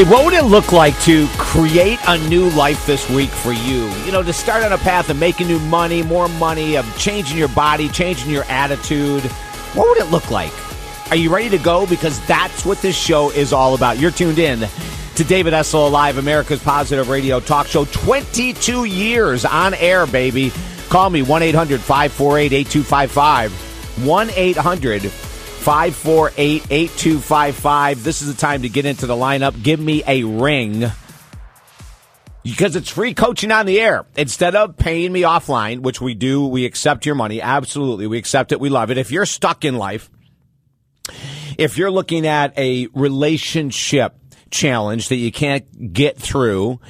Hey, what would it look like to create a new life this week for you? You know, to start on a path of making new money, more money, of changing your body, changing your attitude. What would it look like? Are you ready to go? Because that's what this show is all about. You're tuned in to David Essel Live, America's Positive Radio Talk Show. 22 years on air, baby. Call me 1 800 548 8255. 1 800 548 8255. This is the time to get into the lineup. Give me a ring because it's free coaching on the air. Instead of paying me offline, which we do, we accept your money. Absolutely. We accept it. We love it. If you're stuck in life, if you're looking at a relationship challenge that you can't get through,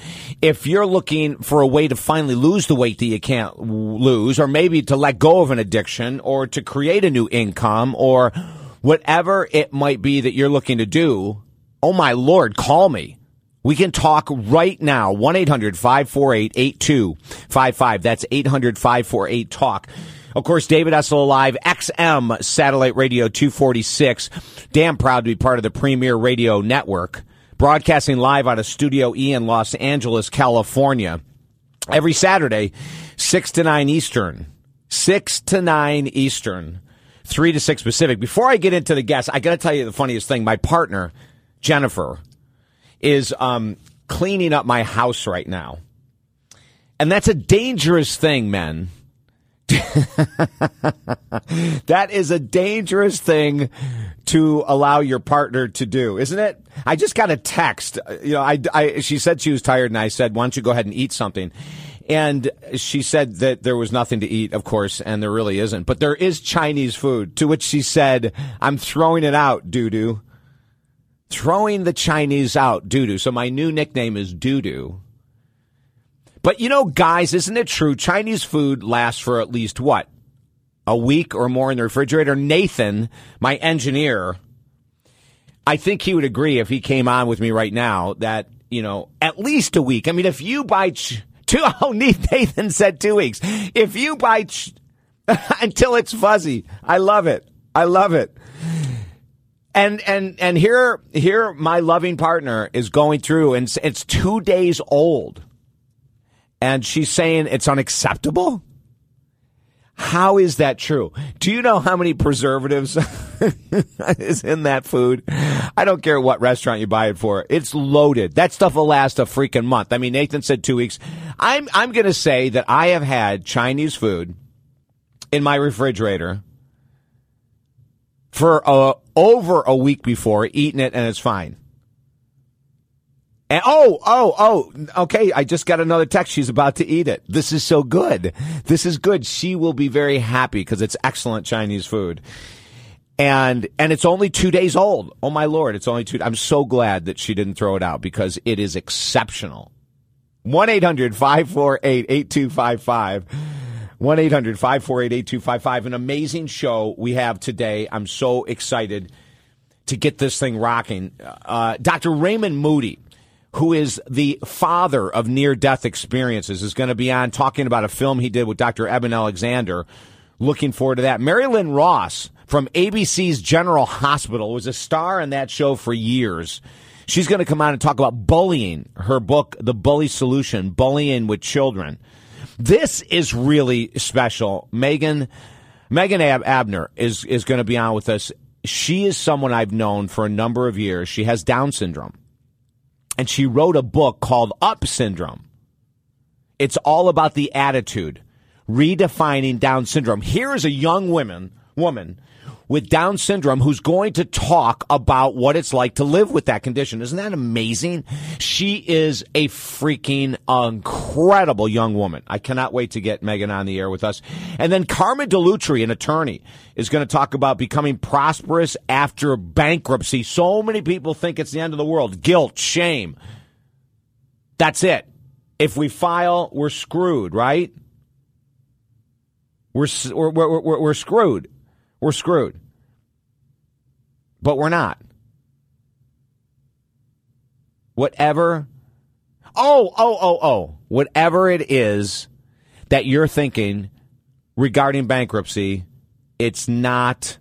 if you're looking for a way to finally lose the weight that you can't lose, or maybe to let go of an addiction, or to create a new income, or whatever it might be that you're looking to do, oh my Lord, call me. We can talk right now. 1 800 548 8255. That's 800 548 TALK. Of course, David Essel Live, XM Satellite Radio 246. Damn proud to be part of the Premier Radio Network. Broadcasting live out of Studio E in Los Angeles, California. Every Saturday, 6 to 9 Eastern. 6 to 9 Eastern three to six Pacific. Before I get into the guests, I got to tell you the funniest thing. My partner, Jennifer, is um, cleaning up my house right now. And that's a dangerous thing, men. that is a dangerous thing to allow your partner to do, isn't it? I just got a text. You know, I, I, she said she was tired, and I said, "Why don't you go ahead and eat something?" And she said that there was nothing to eat, of course, and there really isn't. But there is Chinese food, to which she said, I'm throwing it out, doo doo. Throwing the Chinese out, doo doo. So my new nickname is doo doo. But you know, guys, isn't it true? Chinese food lasts for at least what? A week or more in the refrigerator. Nathan, my engineer, I think he would agree if he came on with me right now that, you know, at least a week. I mean, if you buy. Ch- Two, oh, Nathan said two weeks. If you bite sh- until it's fuzzy, I love it. I love it. And and and here here my loving partner is going through, and it's two days old, and she's saying it's unacceptable. How is that true? Do you know how many preservatives is in that food? I don't care what restaurant you buy it for. It's loaded. That stuff will last a freaking month. I mean, Nathan said two weeks. I'm, I'm going to say that I have had Chinese food in my refrigerator for uh, over a week before, eating it, and it's fine. And oh, oh, oh, okay. I just got another text. She's about to eat it. This is so good. This is good. She will be very happy because it's excellent Chinese food. And, and it's only two days old. Oh my Lord. It's only two. I'm so glad that she didn't throw it out because it is exceptional. 1-800-548-8255. 1-800-548-8255. An amazing show we have today. I'm so excited to get this thing rocking. Uh, Dr. Raymond Moody who is the father of near death experiences, is going to be on talking about a film he did with Dr. Eben Alexander. Looking forward to that. Marilyn Ross from ABC's General Hospital was a star in that show for years. She's going to come on and talk about bullying, her book, The Bully Solution, Bullying with Children. This is really special. Megan, Megan Ab- Abner is, is going to be on with us. She is someone I've known for a number of years. She has Down syndrome and she wrote a book called Up Syndrome. It's all about the attitude, redefining Down syndrome. Here is a young woman, woman with Down syndrome who's going to talk about what it's like to live with that condition. Isn't that amazing? She is a freaking incredible young woman. I cannot wait to get Megan on the air with us. And then Carmen Dell'Utri, an attorney, is going to talk about becoming prosperous after bankruptcy. So many people think it's the end of the world. Guilt, shame. That's it. If we file, we're screwed, right? We're, we're, we're, we're, screwed we're screwed. But we're not. Whatever. Oh, oh, oh, oh. Whatever it is that you're thinking regarding bankruptcy, it's not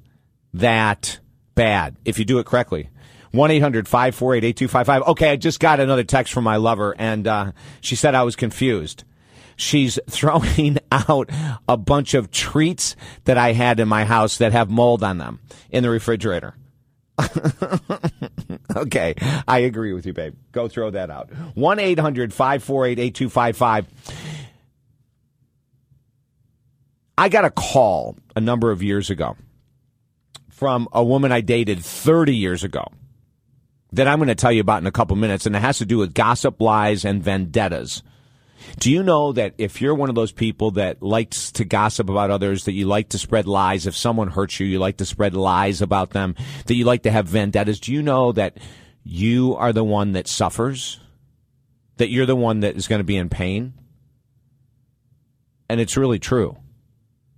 that bad if you do it correctly. 1 800 548 8255. Okay, I just got another text from my lover, and uh, she said I was confused. She's throwing out a bunch of treats that I had in my house that have mold on them in the refrigerator. okay, I agree with you, babe. Go throw that out. 1 800 548 8255. I got a call a number of years ago from a woman I dated 30 years ago that I'm going to tell you about in a couple minutes, and it has to do with gossip, lies, and vendettas. Do you know that if you're one of those people that likes to gossip about others, that you like to spread lies, if someone hurts you, you like to spread lies about them, that you like to have vendettas, do you know that you are the one that suffers? That you're the one that is going to be in pain? And it's really true.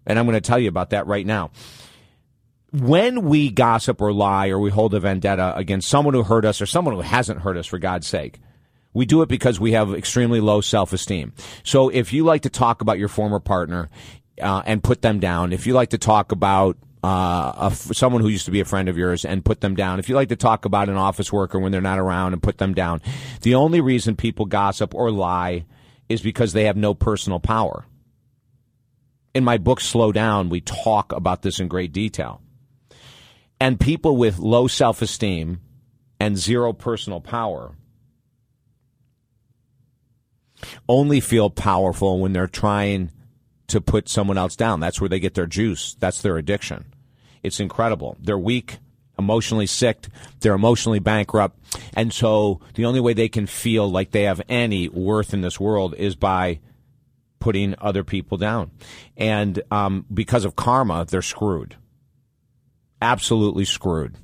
And I'm going to tell you about that right now. When we gossip or lie or we hold a vendetta against someone who hurt us or someone who hasn't hurt us, for God's sake, we do it because we have extremely low self esteem. So if you like to talk about your former partner uh, and put them down, if you like to talk about uh, someone who used to be a friend of yours and put them down. If you like to talk about an office worker when they're not around and put them down, the only reason people gossip or lie is because they have no personal power. In my book, Slow Down, we talk about this in great detail. And people with low self esteem and zero personal power only feel powerful when they're trying to put someone else down. That's where they get their juice. That's their addiction. It's incredible. They're weak, emotionally sick, they're emotionally bankrupt. And so the only way they can feel like they have any worth in this world is by putting other people down. And um, because of karma, they're screwed. Absolutely screwed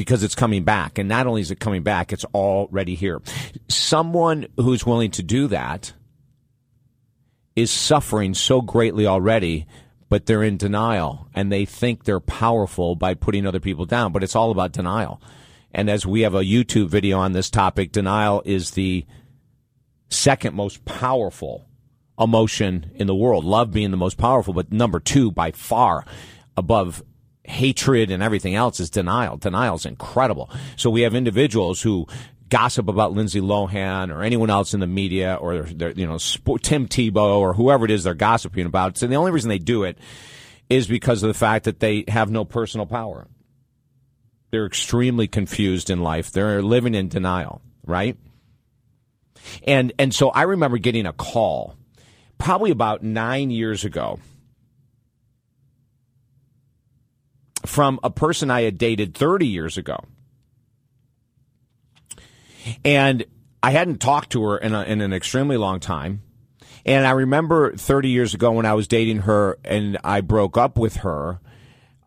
because it's coming back. And not only is it coming back, it's already here. Someone who's willing to do that is suffering so greatly already, but they're in denial and they think they're powerful by putting other people down. But it's all about denial. And as we have a YouTube video on this topic, denial is the second most powerful emotion in the world. Love being the most powerful, but number two by far above hatred and everything else is denial. Denial is incredible. So we have individuals who gossip about Lindsay Lohan or anyone else in the media or they're, you know Tim Tebow or whoever it is they're gossiping about. So the only reason they do it is because of the fact that they have no personal power. They're extremely confused in life. They're living in denial, right? And and so I remember getting a call probably about 9 years ago from a person I had dated 30 years ago. And I hadn't talked to her in, a, in an extremely long time. And I remember 30 years ago when I was dating her and I broke up with her,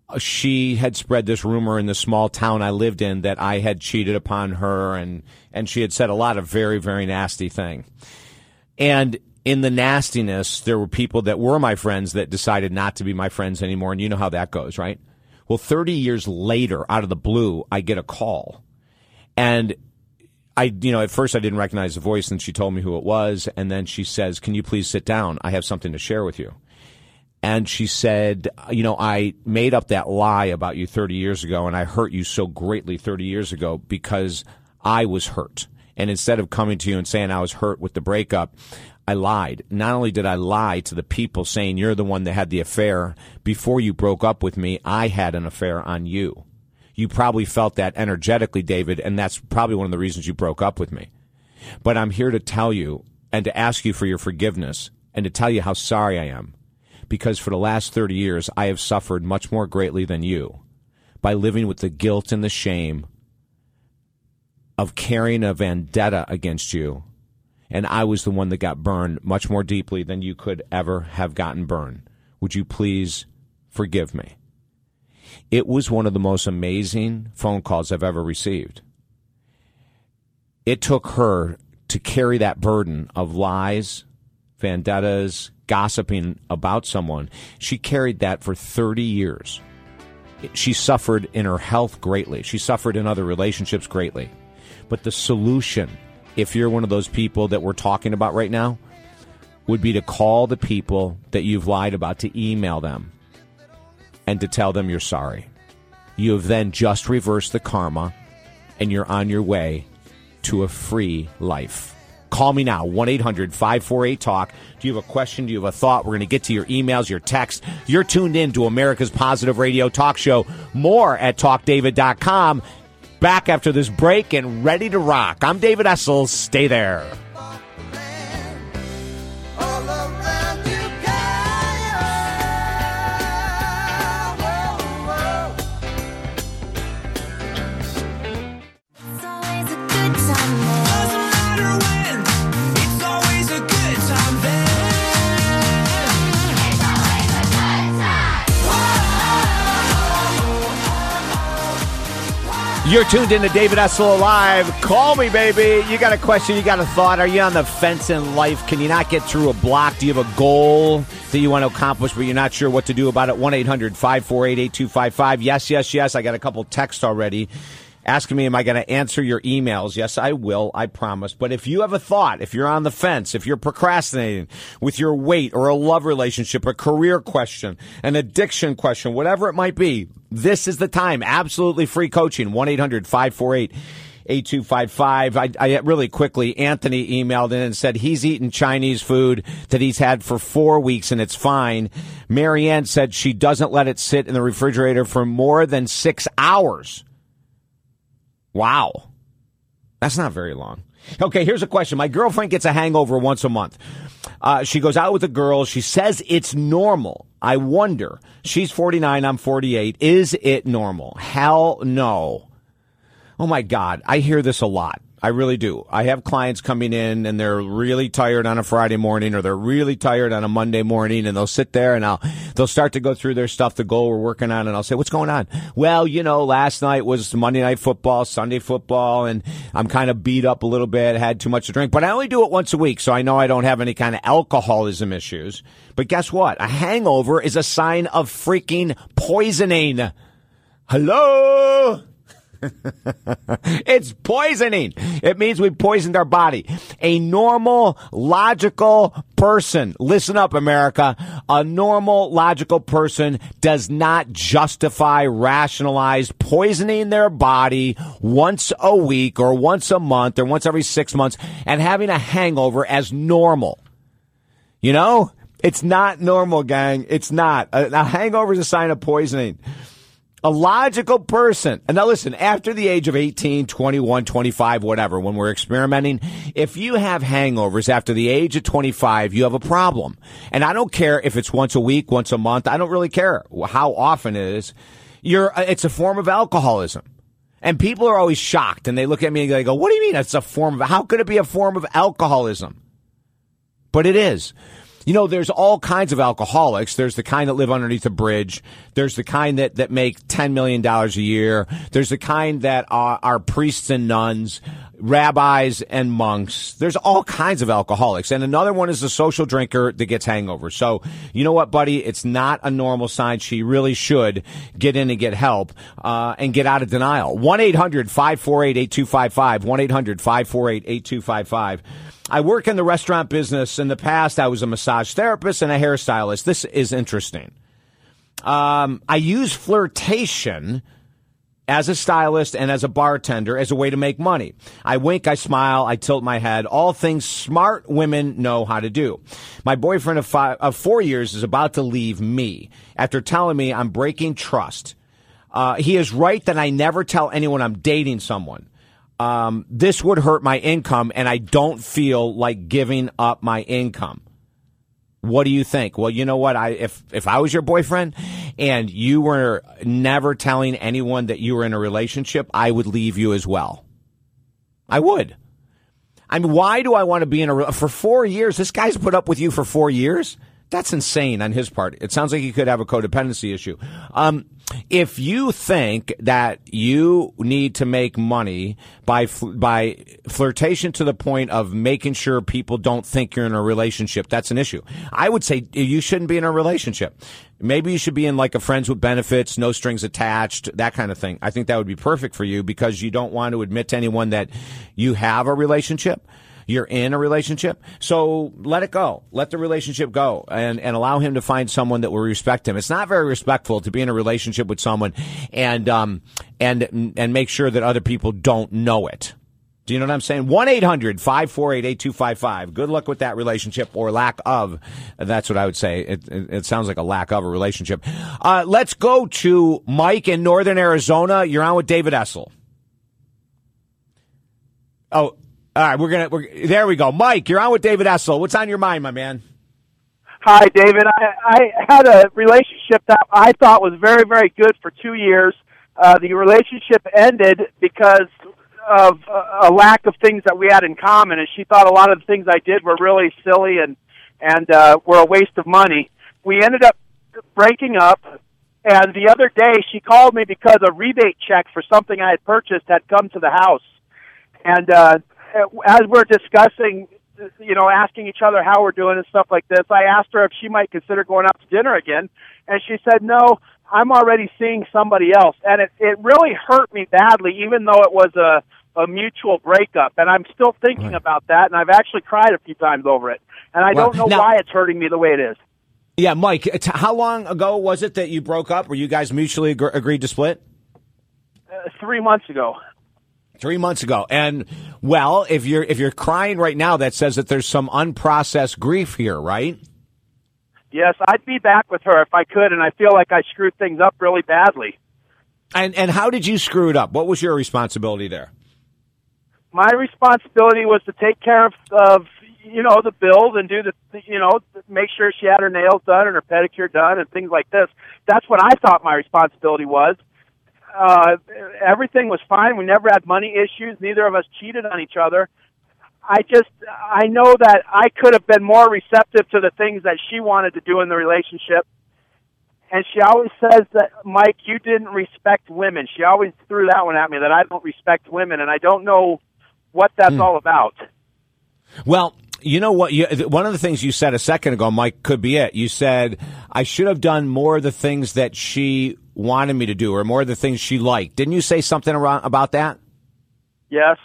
uh, she had spread this rumor in the small town I lived in that I had cheated upon her and, and she had said a lot of very, very nasty thing. And in the nastiness, there were people that were my friends that decided not to be my friends anymore. And you know how that goes, right? Well, 30 years later, out of the blue, I get a call. And I, you know, at first I didn't recognize the voice, and she told me who it was. And then she says, Can you please sit down? I have something to share with you. And she said, You know, I made up that lie about you 30 years ago, and I hurt you so greatly 30 years ago because I was hurt. And instead of coming to you and saying I was hurt with the breakup, I lied. Not only did I lie to the people saying you're the one that had the affair, before you broke up with me, I had an affair on you. You probably felt that energetically, David, and that's probably one of the reasons you broke up with me. But I'm here to tell you and to ask you for your forgiveness and to tell you how sorry I am. Because for the last 30 years, I have suffered much more greatly than you by living with the guilt and the shame of carrying a vendetta against you and I was the one that got burned much more deeply than you could ever have gotten burned. Would you please forgive me? It was one of the most amazing phone calls I've ever received. It took her to carry that burden of lies, vendettas, gossiping about someone. She carried that for 30 years. She suffered in her health greatly. She suffered in other relationships greatly. But the solution if you're one of those people that we're talking about right now, would be to call the people that you've lied about, to email them, and to tell them you're sorry. you have then just reversed the karma and you're on your way to a free life. Call me now, 1 800 548 Talk. Do you have a question? Do you have a thought? We're going to get to your emails, your texts. You're tuned in to America's Positive Radio Talk Show. More at talkdavid.com. Back after this break and ready to rock. I'm David Essel. Stay there. You're tuned in to David Essel Live. Call me, baby. You got a question, you got a thought. Are you on the fence in life? Can you not get through a block? Do you have a goal that you want to accomplish, but you're not sure what to do about it? 1 800 548 8255. Yes, yes, yes. I got a couple texts already asking me, am I going to answer your emails? Yes, I will. I promise. But if you have a thought, if you're on the fence, if you're procrastinating with your weight or a love relationship, a career question, an addiction question, whatever it might be, this is the time. Absolutely free coaching. 1-800-548 8255. I, I really quickly, Anthony emailed in and said he's eaten Chinese food that he's had for four weeks and it's fine. Marianne said she doesn't let it sit in the refrigerator for more than six hours. Wow. That's not very long. Okay, here's a question. My girlfriend gets a hangover once a month. Uh, she goes out with a girl. She says it's normal. I wonder. She's 49. I'm 48. Is it normal? Hell no. Oh my God. I hear this a lot. I really do. I have clients coming in and they're really tired on a Friday morning or they're really tired on a Monday morning and they'll sit there and I'll, they'll start to go through their stuff, the goal we're working on and I'll say, what's going on? Well, you know, last night was Monday night football, Sunday football and I'm kind of beat up a little bit, had too much to drink, but I only do it once a week. So I know I don't have any kind of alcoholism issues. But guess what? A hangover is a sign of freaking poisoning. Hello? it's poisoning. It means we poisoned our body. A normal, logical person, listen up, America. A normal, logical person does not justify, rationalize poisoning their body once a week or once a month or once every six months and having a hangover as normal. You know? It's not normal, gang. It's not. A, a hangover is a sign of poisoning. A logical person. And now listen, after the age of 18, 21, 25, whatever, when we're experimenting, if you have hangovers after the age of 25, you have a problem. And I don't care if it's once a week, once a month. I don't really care how often it is. You're, uh, it's a form of alcoholism. And people are always shocked and they look at me and they go, what do you mean it's a form of, how could it be a form of alcoholism? But it is. You know, there's all kinds of alcoholics. There's the kind that live underneath a bridge. There's the kind that, that make $10 million a year. There's the kind that are, are priests and nuns, rabbis and monks. There's all kinds of alcoholics. And another one is the social drinker that gets hangovers. So, you know what, buddy? It's not a normal sign. She really should get in and get help, uh, and get out of denial. 1-800-548-8255. 1-800-548-8255. I work in the restaurant business. In the past, I was a massage therapist and a hairstylist. This is interesting. Um, I use flirtation as a stylist and as a bartender as a way to make money. I wink, I smile, I tilt my head, all things smart women know how to do. My boyfriend of, five, of four years is about to leave me after telling me I'm breaking trust. Uh, he is right that I never tell anyone I'm dating someone um, this would hurt my income, and I don't feel like giving up my income. What do you think? Well, you know what? I if if I was your boyfriend and you were never telling anyone that you were in a relationship, I would leave you as well. I would. I mean, why do I want to be in a for four years? This guy's put up with you for four years. That's insane on his part. It sounds like he could have a codependency issue. Um, if you think that you need to make money by by flirtation to the point of making sure people don't think you're in a relationship, that's an issue. I would say you shouldn't be in a relationship. Maybe you should be in like a friends with benefits, no strings attached, that kind of thing. I think that would be perfect for you because you don't want to admit to anyone that you have a relationship. You're in a relationship. So let it go. Let the relationship go and, and allow him to find someone that will respect him. It's not very respectful to be in a relationship with someone and, um, and, and make sure that other people don't know it. Do you know what I'm saying? 1 800 548 8255. Good luck with that relationship or lack of. That's what I would say. It, it, it sounds like a lack of a relationship. Uh, let's go to Mike in Northern Arizona. You're on with David Essel. Oh, all right. We're to, We're, there we go. Mike, you're on with David Essel. What's on your mind, my man? Hi, David. I, I had a relationship that I thought was very, very good for two years. Uh, the relationship ended because of a lack of things that we had in common, and she thought a lot of the things I did were really silly and and uh, were a waste of money. We ended up breaking up, and the other day she called me because a rebate check for something I had purchased had come to the house, and uh, as we're discussing, you know, asking each other how we're doing and stuff like this, I asked her if she might consider going out to dinner again, and she said no. I'm already seeing somebody else, and it it really hurt me badly, even though it was a a mutual breakup, and I'm still thinking right. about that, and I've actually cried a few times over it, and I well, don't know now, why it's hurting me the way it is. Yeah, Mike, how long ago was it that you broke up? Were you guys mutually ag- agreed to split? Uh, three months ago. Three months ago, and well, if you're if you're crying right now, that says that there's some unprocessed grief here, right? Yes, I'd be back with her if I could, and I feel like I screwed things up really badly. And and how did you screw it up? What was your responsibility there? My responsibility was to take care of, of you know the bills and do the you know make sure she had her nails done and her pedicure done and things like this. That's what I thought my responsibility was. Uh, everything was fine. We never had money issues. Neither of us cheated on each other. I just I know that I could have been more receptive to the things that she wanted to do in the relationship. And she always says that Mike, you didn't respect women. She always threw that one at me that I don't respect women, and I don't know what that's hmm. all about. Well, you know what? You, one of the things you said a second ago, Mike, could be it. You said I should have done more of the things that she wanted me to do, or more of the things she liked. Didn't you say something around, about that? Yes.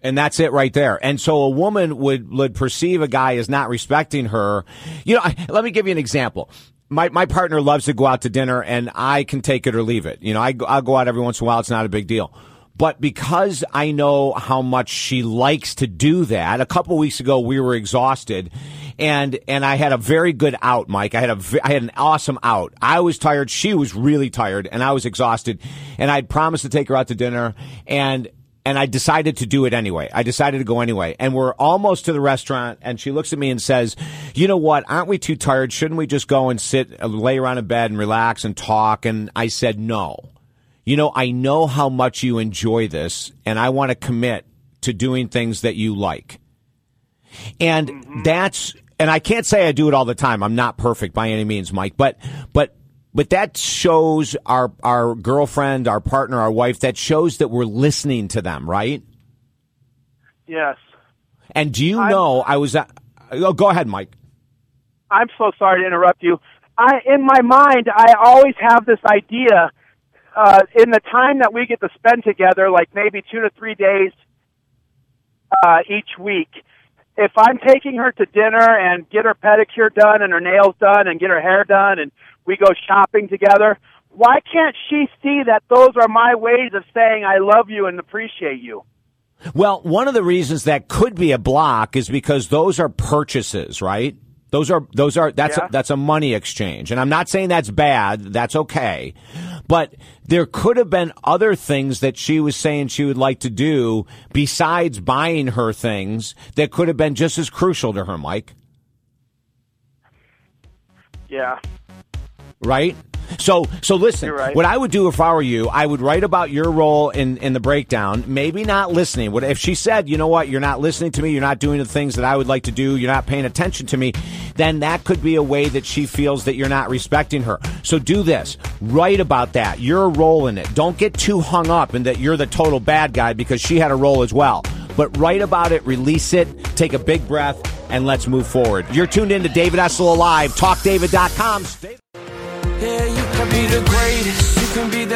And that's it right there. And so a woman would, would perceive a guy as not respecting her. You know, I, let me give you an example. My, my partner loves to go out to dinner and I can take it or leave it. You know, I, I'll go out every once in a while. It's not a big deal. But because I know how much she likes to do that, a couple weeks ago we were exhausted and, and I had a very good out, Mike. I had a, I had an awesome out. I was tired. She was really tired and I was exhausted and I'd promised to take her out to dinner and, and I decided to do it anyway. I decided to go anyway. And we're almost to the restaurant and she looks at me and says, you know what? Aren't we too tired? Shouldn't we just go and sit, lay around in bed and relax and talk? And I said, no. You know, I know how much you enjoy this and I want to commit to doing things that you like. And mm-hmm. that's, and I can't say I do it all the time. I'm not perfect by any means, Mike, but, but but that shows our our girlfriend, our partner, our wife. That shows that we're listening to them, right? Yes. And do you I'm, know I was? At, oh, go ahead, Mike. I'm so sorry to interrupt you. I, in my mind, I always have this idea. Uh, in the time that we get to spend together, like maybe two to three days uh, each week, if I'm taking her to dinner and get her pedicure done and her nails done and get her hair done and we go shopping together. Why can't she see that those are my ways of saying I love you and appreciate you? Well, one of the reasons that could be a block is because those are purchases, right? Those are those are that's yeah. a, that's a money exchange, and I'm not saying that's bad. That's okay, but there could have been other things that she was saying she would like to do besides buying her things that could have been just as crucial to her, Mike. Yeah, right? So, so listen. Right. What I would do if I were you, I would write about your role in in the breakdown. Maybe not listening. What if she said, you know what, you're not listening to me, you're not doing the things that I would like to do, you're not paying attention to me, then that could be a way that she feels that you're not respecting her. So do this. Write about that. Your role in it. Don't get too hung up in that you're the total bad guy because she had a role as well. But write about it, release it, take a big breath, and let's move forward. You're tuned in to David Essel Alive, talkdavid.com. Stay-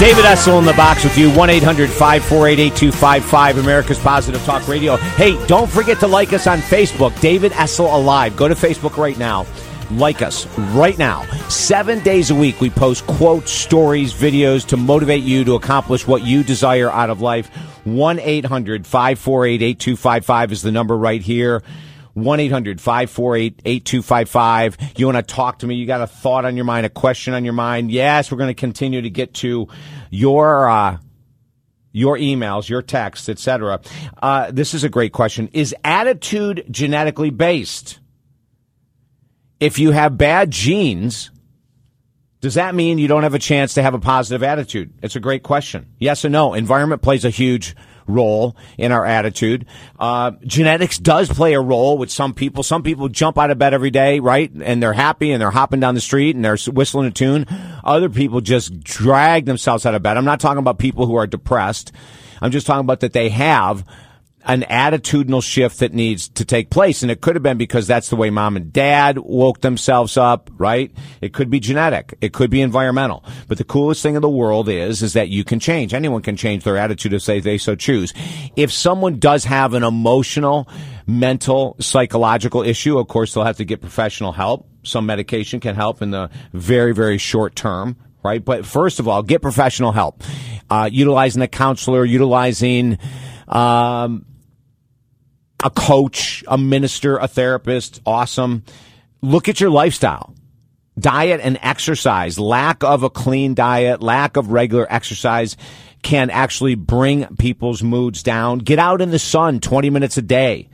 David Essel in the box with you, 1 800 548 8255, America's Positive Talk Radio. Hey, don't forget to like us on Facebook, David Essel Alive. Go to Facebook right now. Like us right now. Seven days a week, we post quotes, stories, videos to motivate you to accomplish what you desire out of life. 1 800 548 8255 is the number right here. 1 800 548 8255. You want to talk to me? You got a thought on your mind, a question on your mind? Yes, we're going to continue to get to your, uh, your emails, your texts, etc. Uh, this is a great question. Is attitude genetically based? If you have bad genes, does that mean you don't have a chance to have a positive attitude? It's a great question. Yes or no? Environment plays a huge role in our attitude. Uh, genetics does play a role with some people. Some people jump out of bed every day, right? And they're happy and they're hopping down the street and they're whistling a tune. Other people just drag themselves out of bed. I'm not talking about people who are depressed. I'm just talking about that they have an attitudinal shift that needs to take place. And it could have been because that's the way mom and dad woke themselves up, right? It could be genetic. It could be environmental. But the coolest thing in the world is, is that you can change. Anyone can change their attitude if they, they so choose. If someone does have an emotional, mental, psychological issue, of course, they'll have to get professional help. Some medication can help in the very, very short term. Right. But first of all, get professional help. Uh, utilizing a counselor, utilizing, um, a coach, a minister, a therapist. Awesome. Look at your lifestyle. Diet and exercise, lack of a clean diet, lack of regular exercise can actually bring people's moods down. Get out in the sun 20 minutes a day.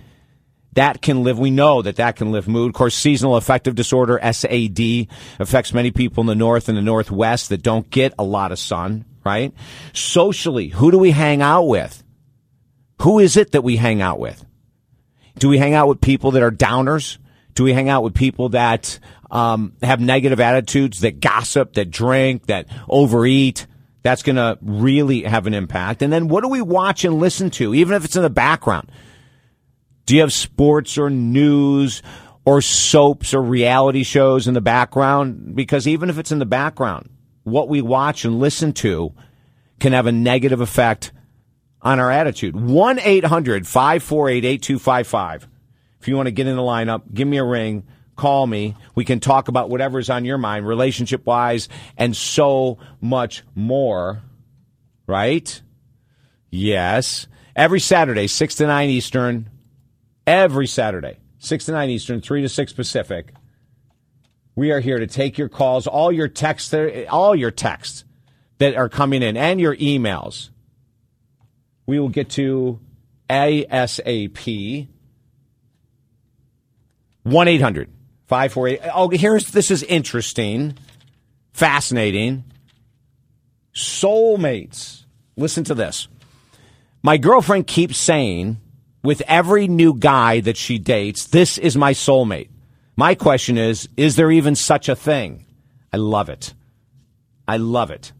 That can live, we know that that can lift mood. Of course, seasonal affective disorder, SAD, affects many people in the north and the northwest that don't get a lot of sun, right? Socially, who do we hang out with? Who is it that we hang out with? Do we hang out with people that are downers? Do we hang out with people that um, have negative attitudes, that gossip, that drink, that overeat? That's going to really have an impact. And then what do we watch and listen to, even if it's in the background? Do you have sports or news or soaps or reality shows in the background? Because even if it's in the background, what we watch and listen to can have a negative effect on our attitude. 1 800 548 8255. If you want to get in the lineup, give me a ring, call me. We can talk about whatever's on your mind, relationship wise, and so much more. Right? Yes. Every Saturday, 6 to 9 Eastern. Every Saturday, 6 to 9 Eastern, 3 to 6 Pacific. We are here to take your calls, all your texts, all your texts that are coming in, and your emails we will get to ASAP. 1 800 548. Oh, here's this is interesting, fascinating. Soulmates. Listen to this. My girlfriend keeps saying with every new guy that she dates, this is my soulmate. My question is, is there even such a thing? I love it. I love it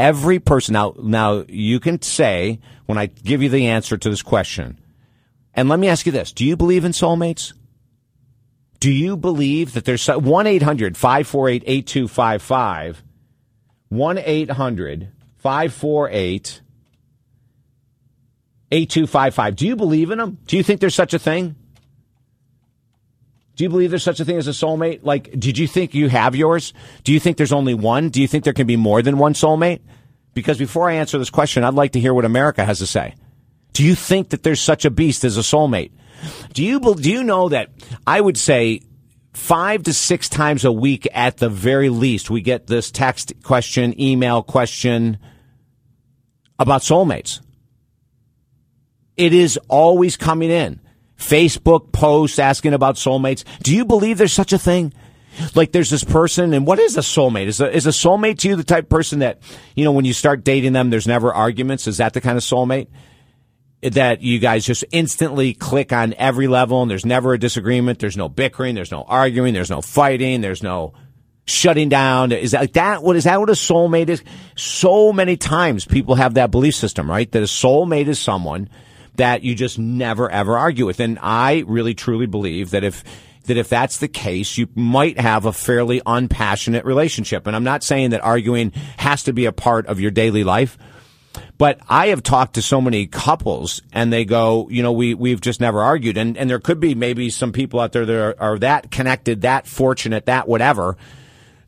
every person now now you can say when I give you the answer to this question. And let me ask you this, do you believe in soulmates? Do you believe that there's 1-800-548-8255 1-800-548-8255 Do you believe in them? Do you think there's such a thing? Do you believe there's such a thing as a soulmate? Like, did you think you have yours? Do you think there's only one? Do you think there can be more than one soulmate? Because before I answer this question, I'd like to hear what America has to say. Do you think that there's such a beast as a soulmate? Do you do you know that I would say five to six times a week at the very least we get this text question, email question about soulmates. It is always coming in. Facebook posts asking about soulmates. Do you believe there's such a thing? Like there's this person, and what is a soulmate? Is a, is a soulmate to you the type of person that, you know, when you start dating them, there's never arguments? Is that the kind of soulmate? that you guys just instantly click on every level and there's never a disagreement. There's no bickering. There's no arguing. There's no fighting. There's no shutting down. Is that like that? What is that? What a soulmate is? So many times people have that belief system, right? That a soulmate is someone that you just never ever argue with. And I really truly believe that if that if that's the case, you might have a fairly unpassionate relationship. And I'm not saying that arguing has to be a part of your daily life. But I have talked to so many couples and they go, you know, we, we've just never argued. And, and there could be maybe some people out there that are, are that connected, that fortunate, that whatever,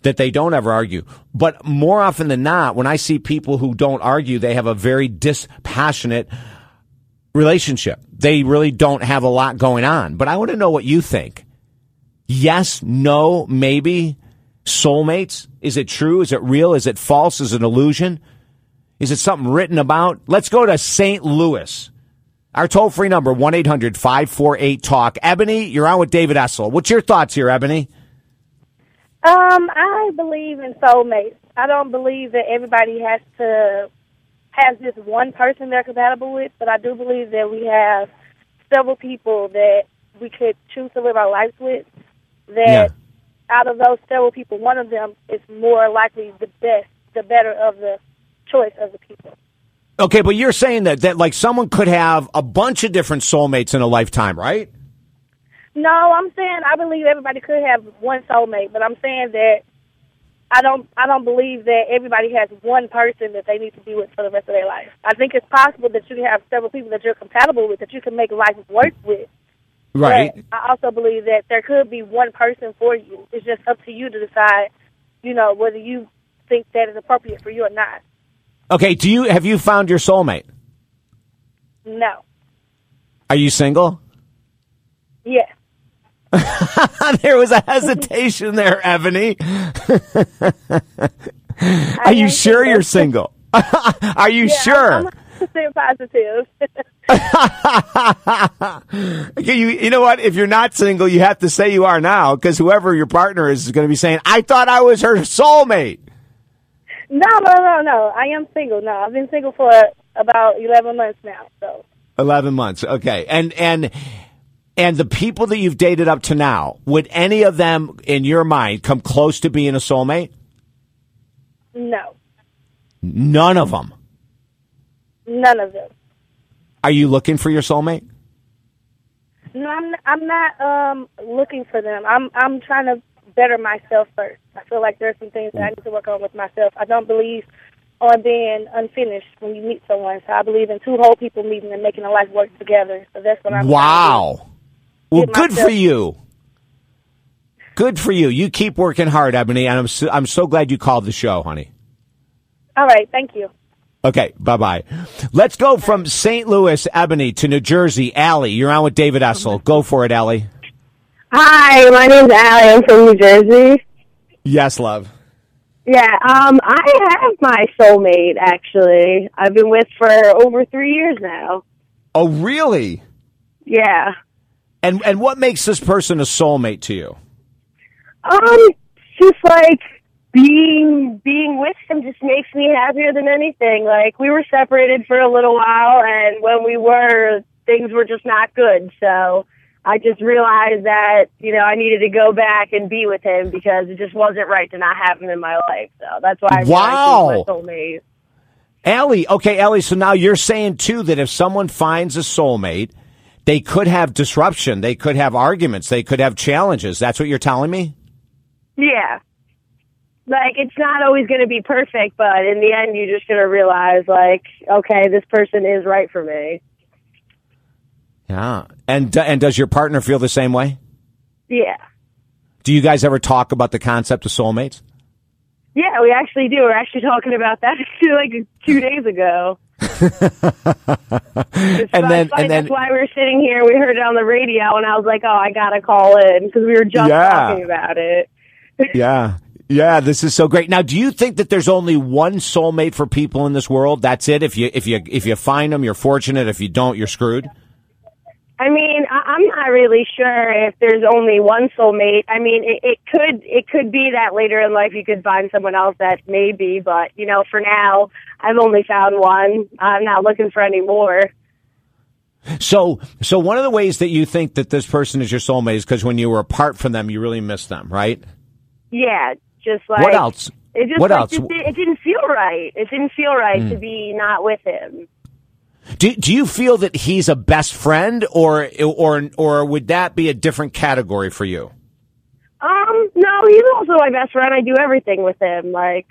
that they don't ever argue. But more often than not, when I see people who don't argue, they have a very dispassionate relationship. They really don't have a lot going on. But I want to know what you think. Yes, no, maybe. Soulmates? Is it true? Is it real? Is it false? Is it an illusion? Is it something written about? Let's go to St. Louis. Our toll free number, 1 800 548 TALK. Ebony, you're on with David Essel. What's your thoughts here, Ebony? Um, I believe in soulmates. I don't believe that everybody has to have just one person they're compatible with, but I do believe that we have several people that we could choose to live our lives with. That out of those several people, one of them is more likely the best, the better of the choice of the people. Okay, but you're saying that, that like someone could have a bunch of different soulmates in a lifetime, right? No, I'm saying I believe everybody could have one soulmate, but I'm saying that I don't I don't believe that everybody has one person that they need to be with for the rest of their life. I think it's possible that you can have several people that you're compatible with that you can make life work with. Right. But I also believe that there could be one person for you. It's just up to you to decide, you know, whether you think that is appropriate for you or not. Okay, do you have you found your soulmate? No. Are you single? Yes. there was a hesitation there, Ebony. Are you sure you're single? Are you Yeah, sure? I'm, I'm positive. Okay, you, you know what? If you're not single, you have to say you are now because whoever your partner is is going to be saying, I thought I was her soulmate. no, no, no, no. I am single. No, I've been single for about 11 months now. So 11 months. Okay. And, and, and the people that you've dated up to now, would any of them in your mind come close to being a soulmate? no, None of them. none of them. Are you looking for your soulmate? No, I'm I'm not um looking for them. I'm I'm trying to better myself first. I feel like there's some things that I need to work on with myself. I don't believe on being unfinished when you meet someone. So I believe in two whole people meeting and making a life work together. So that's what I'm. trying to do. Wow. Well, Get good for you. Good for you. You keep working hard, Ebony, and I'm so, I'm so glad you called the show, honey. All right, thank you. Okay, bye bye. Let's go from St. Louis, Ebony, to New Jersey. Allie, you're on with David Essel. Go for it, Allie. Hi, my name's Allie. I'm from New Jersey. Yes, love. Yeah, um, I have my soulmate actually. I've been with for over three years now. Oh, really? Yeah. And and what makes this person a soulmate to you? Um, just like being being with him just makes me happier than anything. Like we were separated for a little while, and when we were, things were just not good. So I just realized that you know I needed to go back and be with him because it just wasn't right to not have him in my life. So that's why I Wow. realized he was my soulmate. Allie, okay, Ellie. so now you're saying too that if someone finds a soulmate, they could have disruption, they could have arguments, they could have challenges. That's what you're telling me? Yeah. Like it's not always going to be perfect, but in the end, you're just going to realize, like, okay, this person is right for me. Yeah. And and does your partner feel the same way? Yeah. Do you guys ever talk about the concept of soulmates? Yeah, we actually do. We're actually talking about that like two days ago. And then- and then- that's why we were sitting here. We heard it on the radio, and I was like, "Oh, I gotta call in" because we were just Yeah. talking about it. Yeah. Yeah, this is so great. Now, do you think that there's only one soulmate for people in this world? That's it. If you if you if you find them, you're fortunate. If you don't, you're screwed. I mean, I, I'm not really sure if there's only one soulmate. I mean, it, it could it could be that later in life you could find someone else that maybe, but you know, for now, I've only found one. I'm not looking for any more. So, so one of the ways that you think that this person is your soulmate is because when you were apart from them, you really missed them, right? Yeah, just like what else? It just what like, else? Just, it didn't feel right. It didn't feel right to be not with him. Do, do you feel that he's a best friend, or or or would that be a different category for you? Um, no, he's also my best friend. I do everything with him. Like,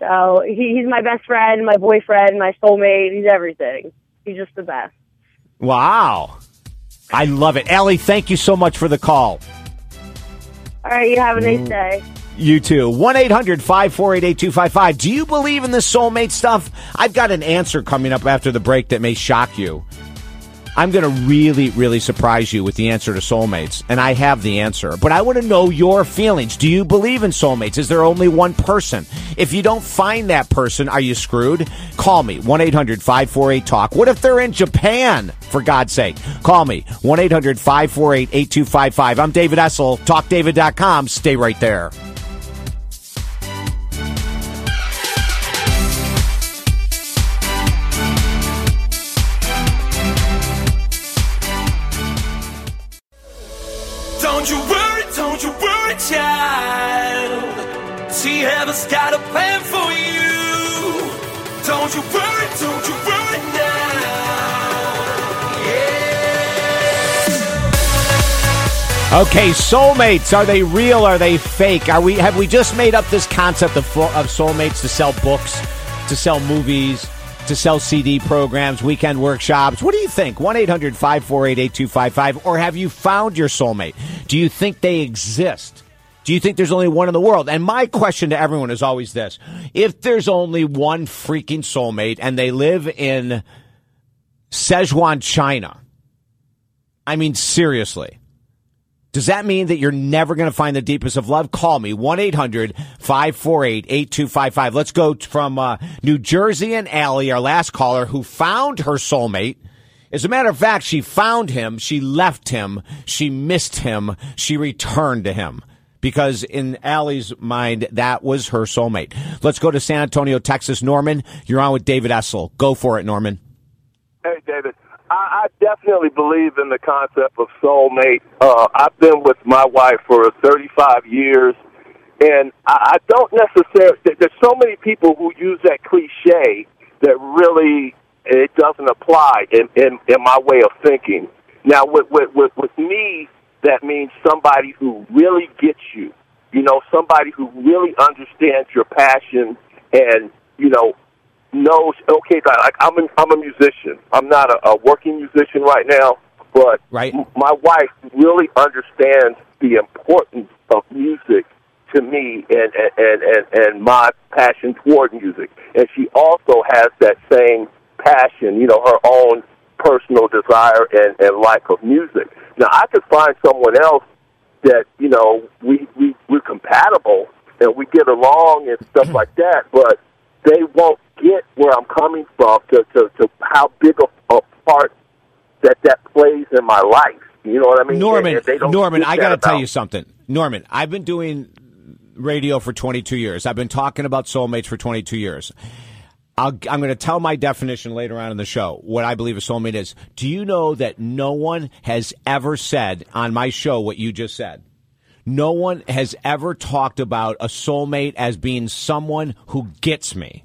so he, he's my best friend, my boyfriend, my soulmate. He's everything. He's just the best. Wow, I love it, Allie. Thank you so much for the call. All right, you have a nice day. You too. 1 800 548 8255. Do you believe in the soulmate stuff? I've got an answer coming up after the break that may shock you. I'm going to really, really surprise you with the answer to soulmates. And I have the answer. But I want to know your feelings. Do you believe in soulmates? Is there only one person? If you don't find that person, are you screwed? Call me. 1 800 548 TALK. What if they're in Japan? For God's sake. Call me. 1 800 548 8255. I'm David Essel. TalkDavid.com. Stay right there. Don't you worry, don't you worry, child. See, heaven's got a plan for you. Don't you worry, don't you worry now. Yeah. Okay, soulmates. Are they real? Are they fake? Are we have we just made up this concept of of soulmates to sell books, to sell movies, to sell CD programs, weekend workshops? What do you think? 1-800-548-8255 or have you found your soulmate? Do you think they exist? Do you think there's only one in the world? And my question to everyone is always this. If there's only one freaking soulmate and they live in Szechuan, China, I mean seriously, does that mean that you're never going to find the deepest of love? Call me 1 800 548 8255. Let's go from uh, New Jersey and Allie, our last caller, who found her soulmate. As a matter of fact, she found him, she left him, she missed him, she returned to him. Because in Allie's mind, that was her soulmate. Let's go to San Antonio, Texas. Norman, you're on with David Essel. Go for it, Norman. Hey, David. I, I definitely believe in the concept of soulmate. Uh, I've been with my wife for 35 years, and I, I don't necessarily. There's so many people who use that cliche that really it doesn't apply in in, in my way of thinking. Now, with, with with with me, that means somebody who really gets you. You know, somebody who really understands your passion and you know knows okay like I'm a, I'm a musician. I'm not a, a working musician right now, but Right. m- my wife really understands the importance of music to me and and, and and and my passion toward music. And she also has that same passion, you know, her own personal desire and, and like of music. Now I could find someone else that, you know, we, we we're compatible and we get along and stuff like that, but they won't get where I'm coming from to, to, to how big a, a part that that plays in my life. You know what I mean? Norman, Norman, I got to tell you something. Norman, I've been doing radio for 22 years. I've been talking about soulmates for 22 years. I'll, I'm going to tell my definition later on in the show, what I believe a soulmate is. Do you know that no one has ever said on my show what you just said? No one has ever talked about a soulmate as being someone who gets me.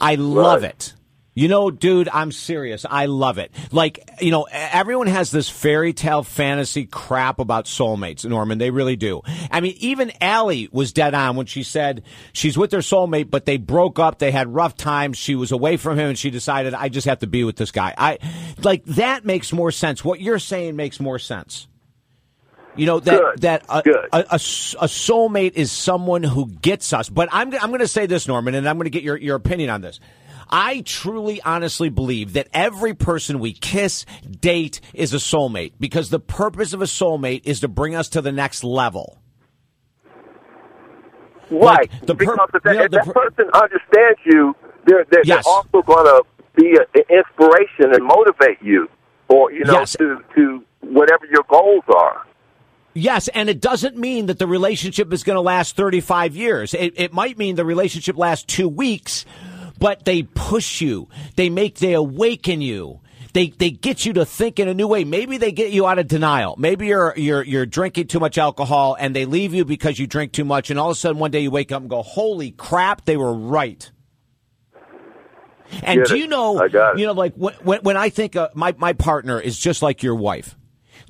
I love it. You know, dude, I'm serious. I love it. Like, you know, everyone has this fairy tale fantasy crap about soulmates, Norman. They really do. I mean, even Allie was dead on when she said she's with her soulmate, but they broke up. They had rough times. She was away from him and she decided, I just have to be with this guy. I, like, that makes more sense. What you're saying makes more sense. You know that Good. that uh, a, a, a, a soulmate is someone who gets us. But I'm I'm going to say this, Norman, and I'm going to get your your opinion on this. I truly, honestly believe that every person we kiss, date, is a soulmate because the purpose of a soulmate is to bring us to the next level. Right. Like, the per- because if that, you know, if that per- person understands you, they're, they're, Yes. they're also going to be a- an inspiration and motivate you, or you know, Yes. to to whatever your goals are. Yes, and it doesn't mean that the relationship is going to last 35 years. It, it might mean the relationship lasts two weeks, but they push you. They make, they awaken you. they they get you to think in a new way. Maybe they get you out of denial. Maybe you're you're you're drinking too much alcohol and they leave you because you drink too much and all of a sudden one day you wake up and go, "Holy crap, they were right." And Get do it. you know, I got you know, like when when, when I think uh, my my partner is just like your wife,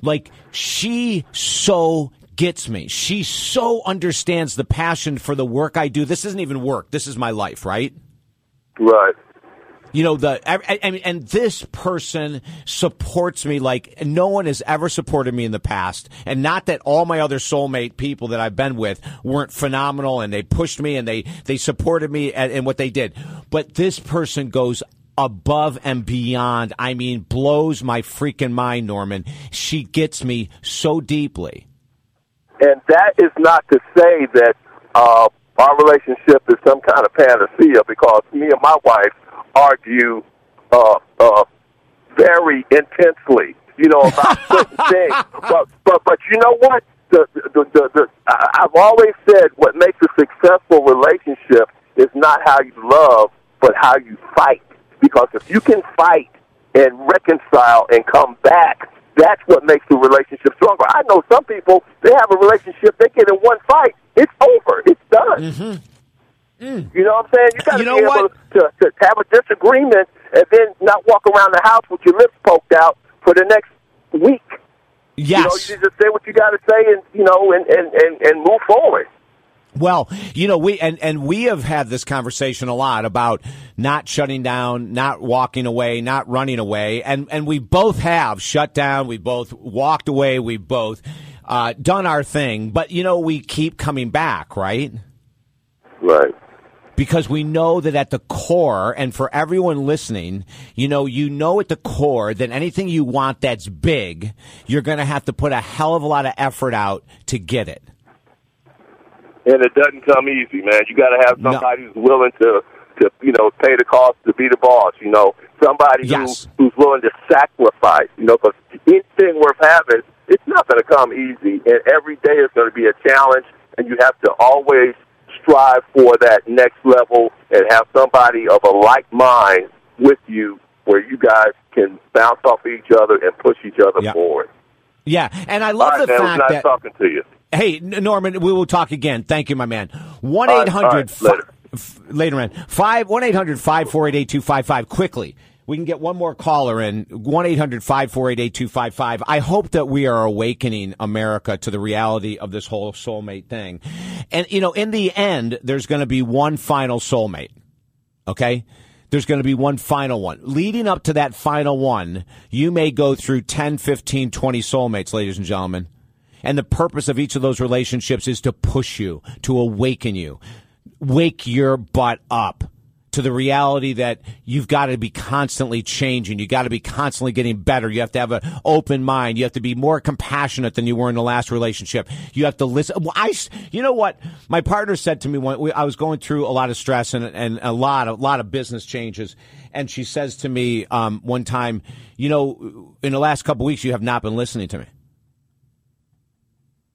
like she so gets me. She so understands the passion for the work I do. This isn't even work. This is my life, right? Right. You know the I, I mean, and this person supports me like no one has ever supported me in the past. And not that all my other soulmate people that I've been with weren't phenomenal and they pushed me and they they supported me and, in what they did, but this person goes above and beyond. I mean, blows my freaking mind, Norman. She gets me so deeply. And that is not to say that uh, our relationship is some kind of panacea because me and my wife argue uh, uh, very intensely, you know, about certain things. But, but, but you know what? The, the, the, the, I've always said what makes a successful relationship is not how you love, but how you fight. Because if you can fight and reconcile and come back, that's what makes the relationship stronger. I know some people, they have a relationship, they get in one fight, it's over, it's done. Mm-hmm. Mm. You know what I'm saying? You got to You know be able to, to have a disagreement and then not walk around the house with your lips poked out for the next week. Yes. You know, you just say what you got to say and, you know, and, and, and, and move forward. Well, you know, we and, and we have had this conversation a lot about not shutting down, not walking away, not running away, and and we both have shut down. We both walked away. We both uh, done our thing, but you know, we keep coming back, right? Right. because we know that at the core, and for everyone listening, you know, you know at the core that anything you want that's big, you're going to have to put a hell of a lot of effort out to get it. And it doesn't come easy, man. You got to have No. somebody who's willing to, to, you know, pay the cost to be the boss. You know, somebody Yes. who, who's willing to sacrifice. You know, because anything worth having, it's not going to come easy, and every day is going to be a challenge, and you have to always strive for that next level and have somebody of a like mind with you, where you guys can bounce off each other and push each other Yeah. forward. Yeah, and I love right, the man. Fact nice that. talking to you. Hey, Norman, we will talk again. Thank you, my man. One All right, eight hundred all right, later. later, man. Five one eight hundred five four eight eight two five five. Quickly, we can get one more caller in. One eight hundred five four eight eight two five five. I hope that we are awakening America to the reality of this whole soulmate thing. And you know, in the end, there's going to be one final soulmate. Okay? There's going to be one final one. Leading up to that final one, you may go through 10, 15, 20 soulmates, ladies and gentlemen. And the purpose of each of those relationships is to push you, to awaken you, wake your butt up to the reality that you've got to be constantly changing. You've got to be constantly getting better. You have to have an open mind. You have to be more compassionate than you were in the last relationship. You have to listen. Well, I, you know what? My partner said to me when we, I was going through a lot of stress and, and a lot, a lot of business changes. And she says to me, um, one time, you know, in the last couple weeks, you have not been listening to me.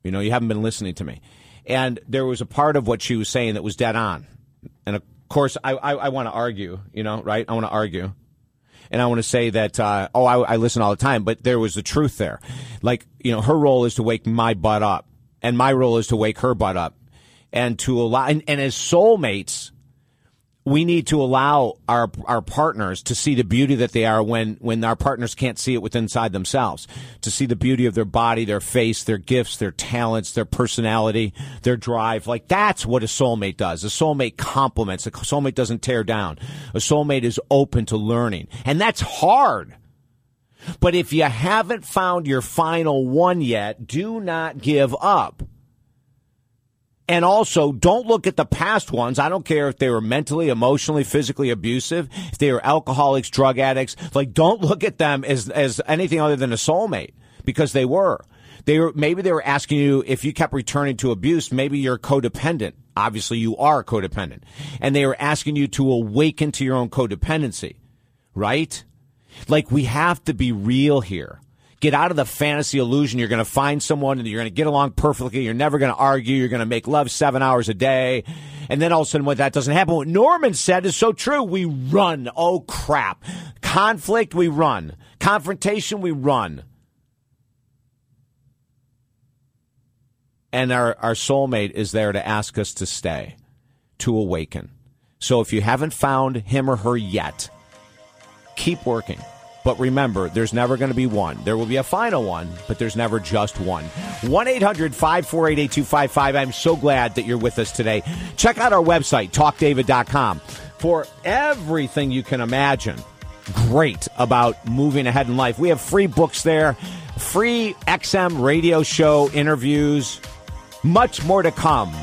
You know, you haven't been listening to me. And there was a part of what she was saying that was dead on. And of course, I, I, I want to argue, you know, right? I want to argue. And I want to say that, uh, oh, I, I listen all the time, but there was the truth there. Like, you know, her role is to wake my butt up, and my role is to wake her butt up. And to allow, and, and as soulmates, we need to allow our our partners to see the beauty that they are when when our partners can't see it within inside themselves. To see the beauty of their body their face their gifts their talents their personality their drive. Like that's what a soulmate does. A soulmate complements. A soulmate doesn't tear down. A soulmate is open to learning. And that's hard. But if you haven't found your final one yet do not give up and also, don't look at the past ones. I don't care if they were mentally, emotionally, physically abusive, if they were alcoholics, drug addicts. Like, don't look at them as, as anything other than a soulmate because they were. They were, maybe they were asking you if you kept returning to abuse, maybe you're codependent. Obviously, you are codependent. And they were asking you to awaken to your own codependency, right? Like, we have to be real here. Get out of the fantasy illusion. You're going to find someone and you're going to get along perfectly. You're never going to argue. You're going to make love seven hours a day. And then all of a sudden, when that doesn't happen, what Norman said is so true. We run. Oh, crap. Conflict, we run. Confrontation, we run. And our, our soulmate is there to ask us to stay, to awaken. So if you haven't found him or her yet, keep working. But remember, there's never going to be one. There will be a final one, but there's never just one. 1 800 548 8255. I'm so glad that you're with us today. Check out our website, talkdavid.com, for everything you can imagine great about moving ahead in life. We have free books there, free XM radio show interviews, much more to come.